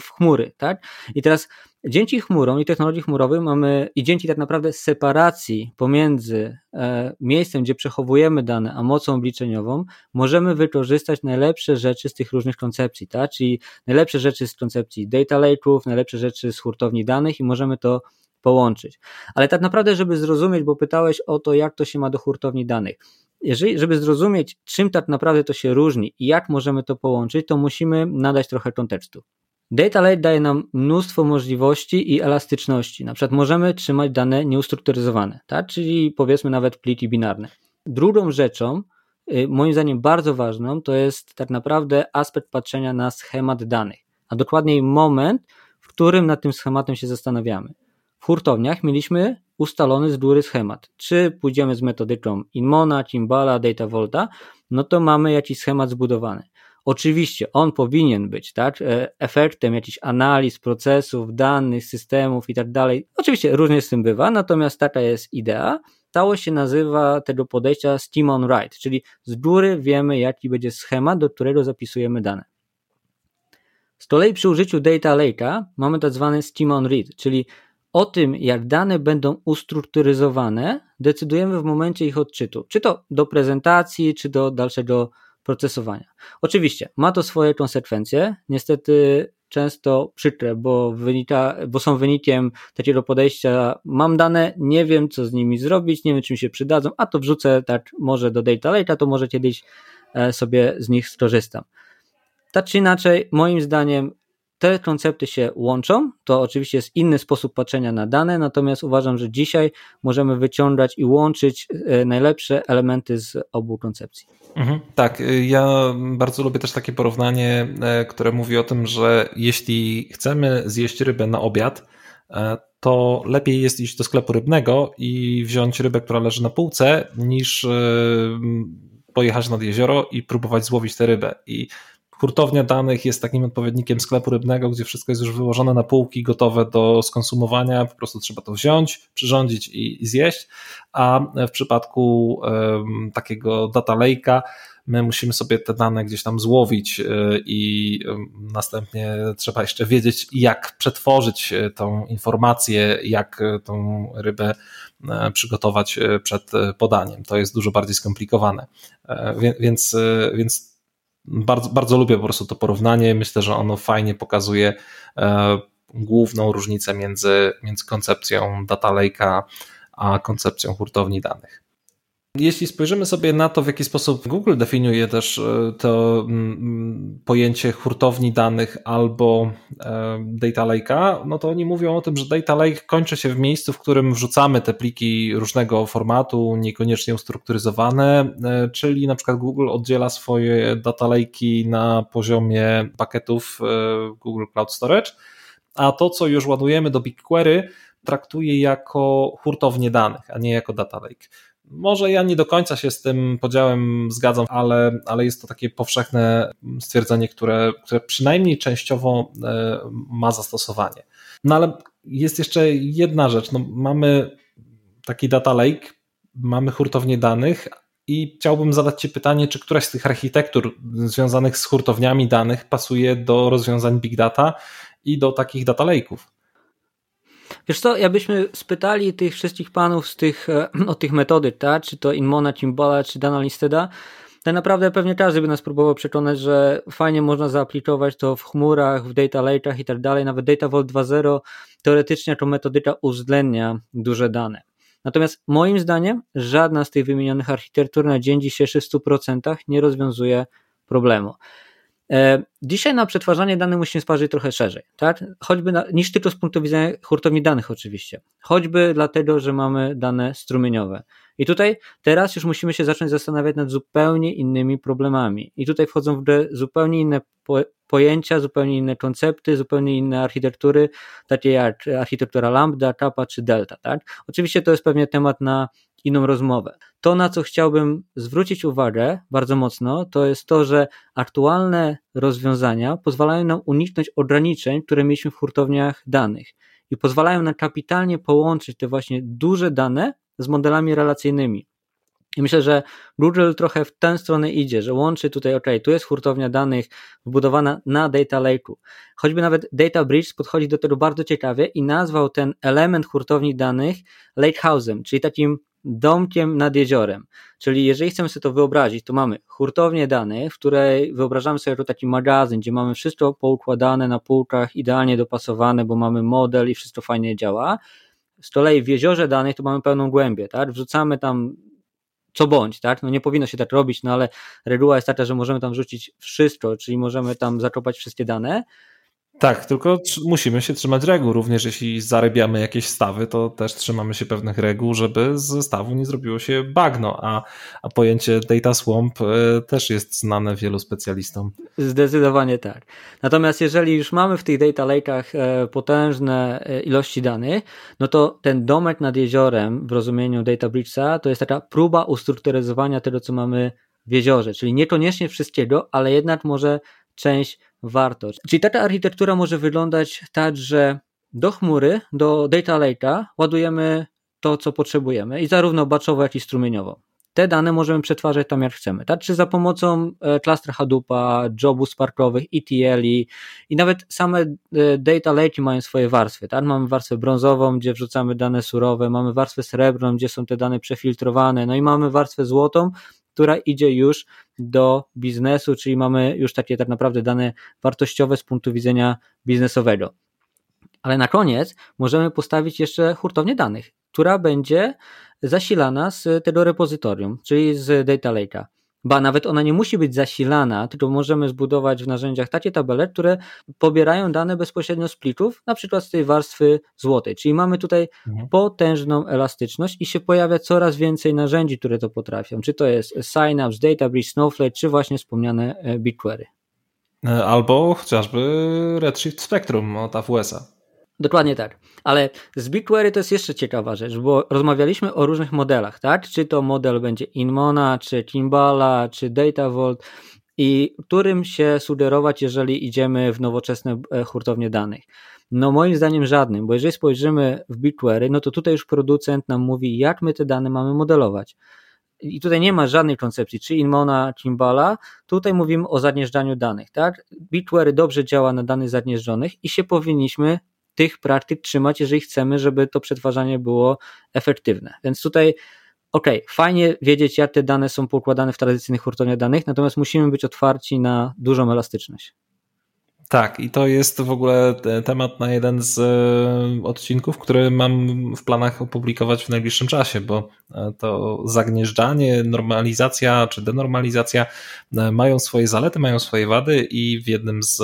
w chmury. Tak? I teraz Dzięki chmurom i technologii chmurowej mamy i dzięki tak naprawdę separacji pomiędzy e, miejscem, gdzie przechowujemy dane, a mocą obliczeniową, możemy wykorzystać najlepsze rzeczy z tych różnych koncepcji, tak? czyli najlepsze rzeczy z koncepcji data lake'ów, najlepsze rzeczy z hurtowni danych i możemy to połączyć. Ale tak naprawdę, żeby zrozumieć, bo pytałeś o to, jak to się ma do hurtowni danych. Jeżeli, żeby zrozumieć, czym tak naprawdę to się różni i jak możemy to połączyć, to musimy nadać trochę kontekstu. Data Lake daje nam mnóstwo możliwości i elastyczności. Na przykład możemy trzymać dane nieustrukturyzowane, tak? czyli powiedzmy nawet pliki binarne. Drugą rzeczą, y, moim zdaniem bardzo ważną, to jest tak naprawdę aspekt patrzenia na schemat danych, a dokładniej moment, w którym nad tym schematem się zastanawiamy. W hurtowniach mieliśmy ustalony z góry schemat. Czy pójdziemy z metodyką Inmona, Kimbala, Data Volta, no to mamy jakiś schemat zbudowany. Oczywiście on powinien być tak, e, efektem jakichś analiz, procesów, danych, systemów i tak dalej. Oczywiście różnie z tym bywa, natomiast taka jest idea. Całość się nazywa tego podejścia scheme on write, czyli z góry wiemy, jaki będzie schemat, do którego zapisujemy dane. Z kolei przy użyciu data lake'a mamy tak zwany scheme on read, czyli o tym, jak dane będą ustrukturyzowane, decydujemy w momencie ich odczytu, czy to do prezentacji, czy do dalszego procesowania. Oczywiście ma to swoje konsekwencje, niestety często przykre, bo, wynika, bo są wynikiem takiego podejścia, mam dane, nie wiem co z nimi zrobić, nie wiem czym się przydadzą, a to wrzucę tak może do data lake'a, to może kiedyś e, sobie z nich skorzystam. Tak czy inaczej, moim zdaniem te koncepty się łączą. To oczywiście jest inny sposób patrzenia na dane, natomiast uważam, że dzisiaj możemy wyciągać i łączyć e, najlepsze elementy z obu koncepcji. Mhm, tak, y, ja bardzo lubię też takie porównanie, e, które mówi o tym, że jeśli chcemy zjeść rybę na obiad, e, to lepiej jest iść do sklepu rybnego i wziąć rybę, która leży na półce, niż pojechać nad jezioro i próbować złowić tę rybę. I Hurtownia danych jest takim odpowiednikiem sklepu rybnego, gdzie wszystko jest już wyłożone na półki, gotowe do skonsumowania, po prostu trzeba to wziąć, przyrządzić i, i zjeść, a w przypadku um, takiego data lake'a my musimy sobie te dane gdzieś tam złowić e, i następnie trzeba jeszcze wiedzieć, jak przetworzyć e, tą informację, jak tą rybę e, przygotować przed podaniem. To jest dużo bardziej skomplikowane. Więc, więc bardzo, bardzo lubię po prostu to porównanie. Myślę, że ono fajnie pokazuje e, główną różnicę między, między koncepcją data lake'a a koncepcją hurtowni danych. Jeśli spojrzymy sobie na to, w jaki sposób Google definiuje też e, to mm, pojęcie hurtowni danych albo e, data lake'a, no to oni mówią o tym, że data lake kończy się w miejscu, w którym wrzucamy te pliki różnego formatu, niekoniecznie ustrukturyzowane, e, czyli na przykład Google oddziela swoje data lake'i na poziomie pakietów Google Cloud Storage, a to, co już ładujemy do BigQuery, traktuje jako hurtownię danych, a nie jako data lake. Może ja nie do końca się z tym podziałem zgadzam, ale, ale jest to takie powszechne stwierdzenie, które, które przynajmniej częściowo e, ma zastosowanie. No ale jest jeszcze jedna rzecz. No, mamy taki data lake, mamy hurtownię danych, i chciałbym zadać Ci pytanie, czy któraś z tych architektur związanych z hurtowniami danych pasuje do rozwiązań big data i do takich data lake'ów? Wiesz co, jakbyśmy spytali tych wszystkich panów z tych, e, o tych metody, tak? czy to Inmona, Kimbala, czy Dana Listeda, tak naprawdę pewnie każdy by nas próbował przekonać, że fajnie można zaaplikować to w chmurach, w data lake'ach i tak dalej, nawet Data Vault 2.0 teoretycznie jako metodyka uwzględnia duże dane. Natomiast moim zdaniem żadna z tych wymienionych architektur na dzień dzisiejszy w 100% nie rozwiązuje problemu. E, dzisiaj na przetwarzanie danych musimy spojrzeć trochę szerzej, tak? Choćby na, niż tylko z punktu widzenia hurtowni danych oczywiście. Choćby dlatego, że mamy dane strumieniowe. I tutaj teraz już musimy się zacząć zastanawiać nad zupełnie innymi problemami. I tutaj wchodzą w grę zupełnie inne pojęcia, zupełnie inne koncepty, zupełnie inne architektury, takie jak architektura Lambda, Kappa czy Delta. Tak? Oczywiście to jest pewnie temat na inną rozmowę. To, na co chciałbym zwrócić uwagę bardzo mocno, to jest to, że aktualne rozwiązania pozwalają nam uniknąć ograniczeń, które mieliśmy w hurtowniach danych i pozwalają nam kapitalnie połączyć te właśnie duże dane z modelami relacyjnymi. I myślę, że Google trochę w tę stronę idzie, że łączy tutaj, ok, tu jest hurtownia danych wbudowana na Data Lake'u. Choćby nawet Data Bridge podchodzi do tego bardzo ciekawie i nazwał ten element hurtowni danych Lakehouse'em, czyli takim domkiem nad jeziorem. Czyli jeżeli chcemy sobie to wyobrazić, to mamy hurtownię danych, w której wyobrażamy sobie to taki magazyn, gdzie mamy wszystko poukładane na półkach, idealnie dopasowane, bo mamy model i wszystko fajnie działa. Z kolei w jeziorze danych to mamy pełną głębię, tak? Wrzucamy tam co bądź, tak? No nie powinno się tak robić, no ale reguła jest taka, że możemy tam wrzucić wszystko, czyli możemy tam zakopać wszystkie dane, tak, tylko musimy się trzymać reguł. Również jeśli zarybiamy jakieś stawy, to też trzymamy się pewnych reguł, żeby z stawu nie zrobiło się bagno, a, a pojęcie data swamp e, też jest znane wielu specjalistom. Zdecydowanie tak. Natomiast jeżeli już mamy w tych data lake'ach e, potężne e, ilości danych, no to ten domek nad jeziorem w rozumieniu data bridge'a to jest taka próba ustrukturyzowania tego, co mamy w jeziorze, czyli niekoniecznie wszystkiego, ale jednak może część wartość. Czyli taka architektura może wyglądać tak, że do chmury, do data lake'a ładujemy to, co potrzebujemy i zarówno batchowo, jak i strumieniowo. Te dane możemy przetwarzać tam jak chcemy, tak? Czy za pomocą cluster Hadoopa, jobów sparkowych, ETL i, i nawet same e, data lake mają swoje warstwy, tak? Mamy warstwę brązową, gdzie wrzucamy dane surowe, mamy warstwę srebrną, gdzie są te dane przefiltrowane, no i mamy warstwę złotą, która idzie już do biznesu, czyli mamy już takie tak naprawdę dane wartościowe z punktu widzenia biznesowego. Ale na koniec możemy postawić jeszcze hurtownię danych, która będzie zasilana z tego repozytorium, czyli z data lake'a ba nawet ona nie musi być zasilana, tylko możemy zbudować w narzędziach takie tabele, które pobierają dane bezpośrednio z plików, na przykład z tej warstwy złotej. Czyli mamy tutaj mhm. potężną elastyczność i się pojawia coraz więcej narzędzi, które to potrafią. Czy to jest Synapse, Database, Snowflake, czy właśnie wspomniane e, BigQuery. E, albo chociażby Redshift Spectrum od AWS-a. Dokładnie tak. Ale z BigQuery to jest jeszcze ciekawa rzecz, bo rozmawialiśmy o różnych modelach, tak? Czy to model będzie Inmona, czy Kimbala, czy Data Vault i którym się sugerować, jeżeli idziemy w nowoczesne e, hurtownie danych. No moim zdaniem żadnym, bo jeżeli spojrzymy w BigQuery, no to tutaj już producent nam mówi, jak my te dane mamy modelować. I tutaj nie ma żadnej koncepcji, czy Inmona, Kimbala. Tutaj mówimy o zagnieżdżaniu danych, tak? BigQuery dobrze działa na danych zagnieżdżonych i się powinniśmy tych praktyk trzymać, jeżeli chcemy, żeby to przetwarzanie było efektywne. Więc tutaj ok, fajnie wiedzieć, jak te dane są pokładane w tradycyjnych hurtowniach danych, natomiast musimy być otwarci na dużą elastyczność. Tak, i to jest w ogóle temat na jeden z e, odcinków, który mam w planach opublikować w najbliższym czasie, bo e, to zagnieżdżanie, normalizacja czy denormalizacja e, mają swoje zalety, mają swoje wady i w jednym z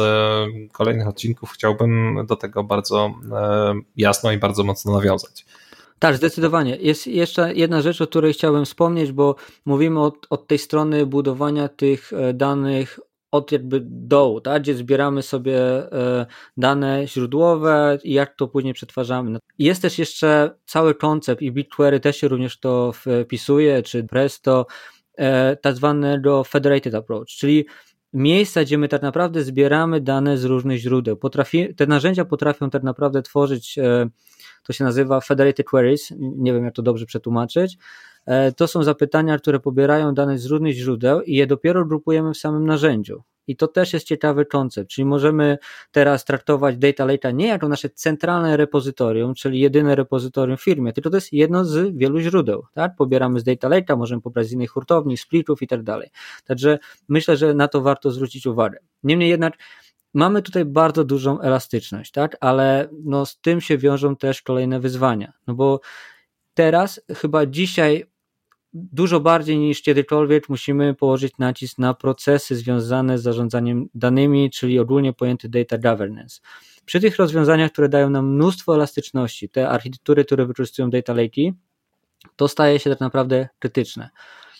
kolejnych odcinków chciałbym do tego bardzo jasno i bardzo mocno nawiązać. Tak, zdecydowanie. Jest jeszcze jedna rzecz, o której chciałbym wspomnieć, bo mówimy od, od tej strony budowania tych danych od jakby dołu, tak? gdzie zbieramy sobie e, dane źródłowe i jak to później przetwarzamy. No, jest też jeszcze cały koncept i BigQuery też się również to wpisuje, czy Presto, e, tak zwanego federated approach, czyli miejsca, gdzie my tak naprawdę zbieramy dane z różnych źródeł. Potrafi, te narzędzia potrafią tak naprawdę tworzyć, e, to się nazywa federated queries, nie wiem jak to dobrze przetłumaczyć, E, to są zapytania, które pobierają dane z różnych źródeł i je dopiero grupujemy w samym narzędziu. I to też jest ciekawy koncept, czyli możemy teraz traktować Data Lake'a nie jako nasze centralne repozytorium, czyli jedyne repozytorium w firmie, tylko to jest jedno z wielu źródeł. Tak? Pobieramy z Data Lake'a, możemy pobrać z innych hurtowni, splitów i tak dalej. Także myślę, że na to warto zwrócić uwagę. Niemniej jednak mamy tutaj bardzo dużą elastyczność, tak? ale no, z tym się wiążą też kolejne wyzwania. No bo teraz, chyba dzisiaj, dużo bardziej niż kiedykolwiek musimy położyć nacisk na procesy związane z zarządzaniem danymi, czyli ogólnie pojęty data governance. Przy tych rozwiązaniach, które dają nam mnóstwo elastyczności, te architektury, które wykorzystują data lake'i, to staje się tak naprawdę krytyczne.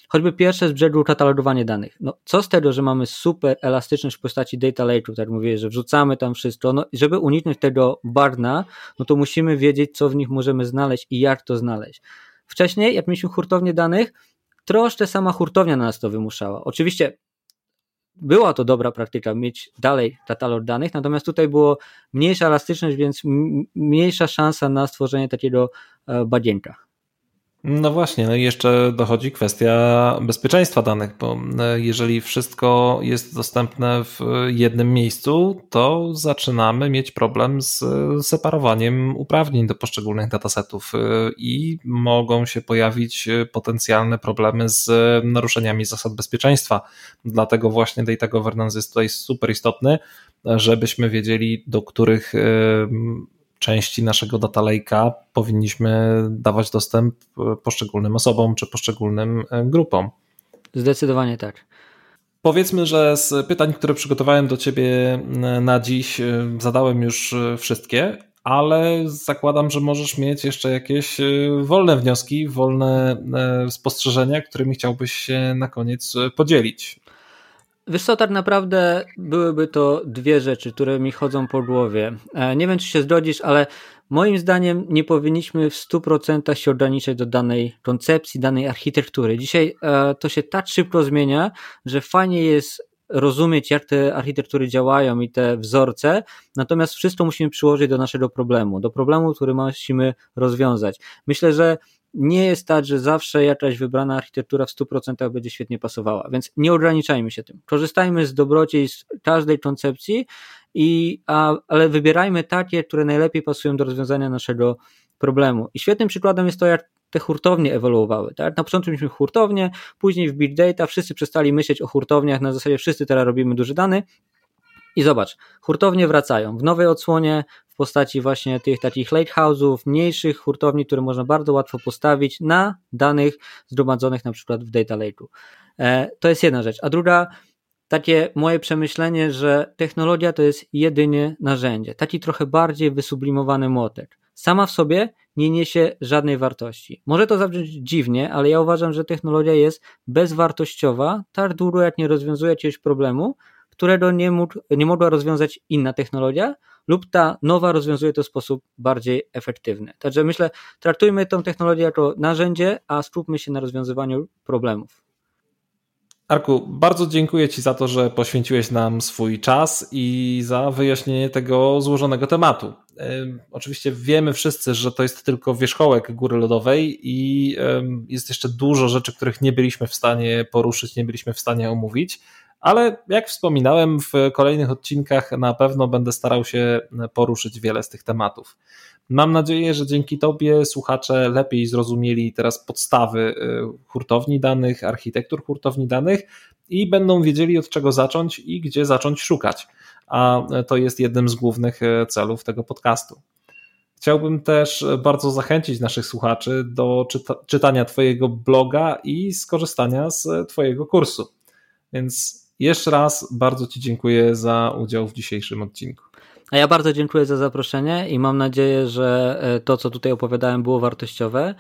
Choćby pierwsze z brzegu katalogowanie danych. No, co z tego, że mamy super elastyczność w postaci data lake'u, tak mówię, że wrzucamy tam wszystko, no, żeby uniknąć tego barna, no to musimy wiedzieć, co w nich możemy znaleźć i jak to znaleźć. Wcześniej, jak mieliśmy hurtownię danych, troszkę sama hurtownia na nas to wymuszała. Oczywiście była to dobra praktyka mieć dalej katalog danych, natomiast tutaj było mniejsza elastyczność, więc mniejsza szansa na stworzenie takiego e, badzienka. No właśnie, no i jeszcze dochodzi kwestia bezpieczeństwa danych, bo e, jeżeli wszystko jest dostępne w jednym miejscu, to zaczynamy mieć problem z separowaniem uprawnień do poszczególnych datasetów e, i mogą się pojawić potencjalne problemy z naruszeniami zasad bezpieczeństwa. Dlatego właśnie data governance jest tutaj super istotny, żebyśmy wiedzieli, do których e, części naszego data lake'a powinniśmy dawać dostęp e, poszczególnym osobom czy poszczególnym e, grupom. Zdecydowanie tak. Powiedzmy, że z pytań, które przygotowałem do Ciebie e, na dziś, zadałem już wszystkie, ale zakładam, że możesz mieć jeszcze jakieś wolne wnioski, wolne spostrzeżenia, którymi chciałbyś się na koniec podzielić. Wiesz co, tak naprawdę byłyby to dwie rzeczy, które mi chodzą po głowie. E, nie wiem, czy się zgodzisz, ale moim zdaniem nie powinniśmy w 100% się ograniczać do danej koncepcji, danej architektury. Dzisiaj e, to się tak szybko zmienia, że fajnie jest rozumieć, jak te architektury działają i te wzorce, natomiast wszystko musimy przyłożyć do naszego problemu, do problemu, który musimy rozwiązać. Myślę, że nie jest tak, że zawsze jakaś wybrana architektura w 100% będzie świetnie pasowała, więc nie ograniczajmy się tym. Korzystajmy z dobroci z każdej koncepcji, i, a, ale wybierajmy takie, które najlepiej pasują do rozwiązania naszego problemu. I świetnym przykładem jest to, jak te hurtownie ewoluowały. Tak? Na początku mieliśmy hurtownie, później w big data wszyscy przestali myśleć o hurtowniach, na zasadzie wszyscy teraz robimy duże dane. I zobacz, hurtownie wracają w nowej odsłonie, postaci właśnie tych takich house'ów, mniejszych hurtowni, które można bardzo łatwo postawić na danych zgromadzonych na przykład w data lake'u. E, to jest jedna rzecz. A druga, takie moje przemyślenie, że technologia to jest jedynie narzędzie. Taki trochę bardziej wysublimowany młotek. Sama w sobie nie niesie żadnej wartości. Może to zabrzmieć dziwnie, ale ja uważam, że technologia jest bezwartościowa tak długo, jak nie rozwiązuje jakiegoś problemu, którego nie, mógł, nie mogła rozwiązać inna technologia, lub ta nowa rozwiązuje to w sposób bardziej efektywny. Także myślę, traktujmy tę technologię jako narzędzie, a skupmy się na rozwiązywaniu problemów. Arku, bardzo dziękuję Ci za to, że poświęciłeś nam swój czas i za wyjaśnienie tego złożonego tematu. Oczywiście wiemy wszyscy, że to jest tylko wierzchołek góry lodowej i jest jeszcze dużo rzeczy, których nie byliśmy w stanie poruszyć, nie byliśmy w stanie omówić ale jak wspominałem, w kolejnych odcinkach na pewno będę starał się poruszyć wiele z tych tematów. Mam nadzieję, że dzięki Tobie słuchacze lepiej zrozumieli teraz podstawy y, hurtowni danych, architektur hurtowni danych i będą wiedzieli od czego zacząć i gdzie zacząć szukać. A to jest jednym z głównych y, celów tego podcastu. Chciałbym też bardzo zachęcić naszych słuchaczy do czyta czytania Twojego bloga i skorzystania z Twojego kursu. Więc jeszcze raz bardzo Ci dziękuję za udział w dzisiejszym odcinku. A ja bardzo dziękuję za zaproszenie i mam nadzieję, że e, to, co tutaj opowiadałem, było wartościowe.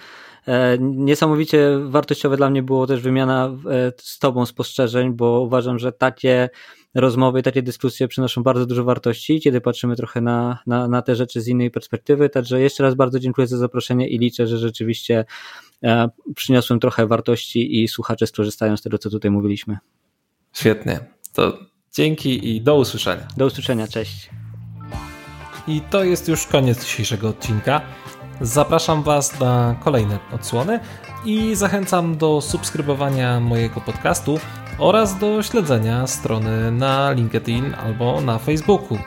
E, niesamowicie wartościowe dla mnie było też wymiana e, z Tobą spostrzeżeń, bo uważam, że takie rozmowy, takie dyskusje przynoszą bardzo dużo wartości, kiedy patrzymy trochę na, na, na te rzeczy z innej perspektywy. Także jeszcze raz bardzo dziękuję za zaproszenie i liczę, że rzeczywiście przyniosłem trochę wartości i słuchacze skorzystają z tego, co tutaj mówiliśmy. Świetnie. To dzięki i do usłyszenia. Do usłyszenia, cześć. I to jest już koniec dzisiejszego odcinka. Zapraszam Was na kolejne odsłony i zachęcam do subskrybowania mojego podcastu, oraz do śledzenia strony na LinkedIn albo na Facebooku.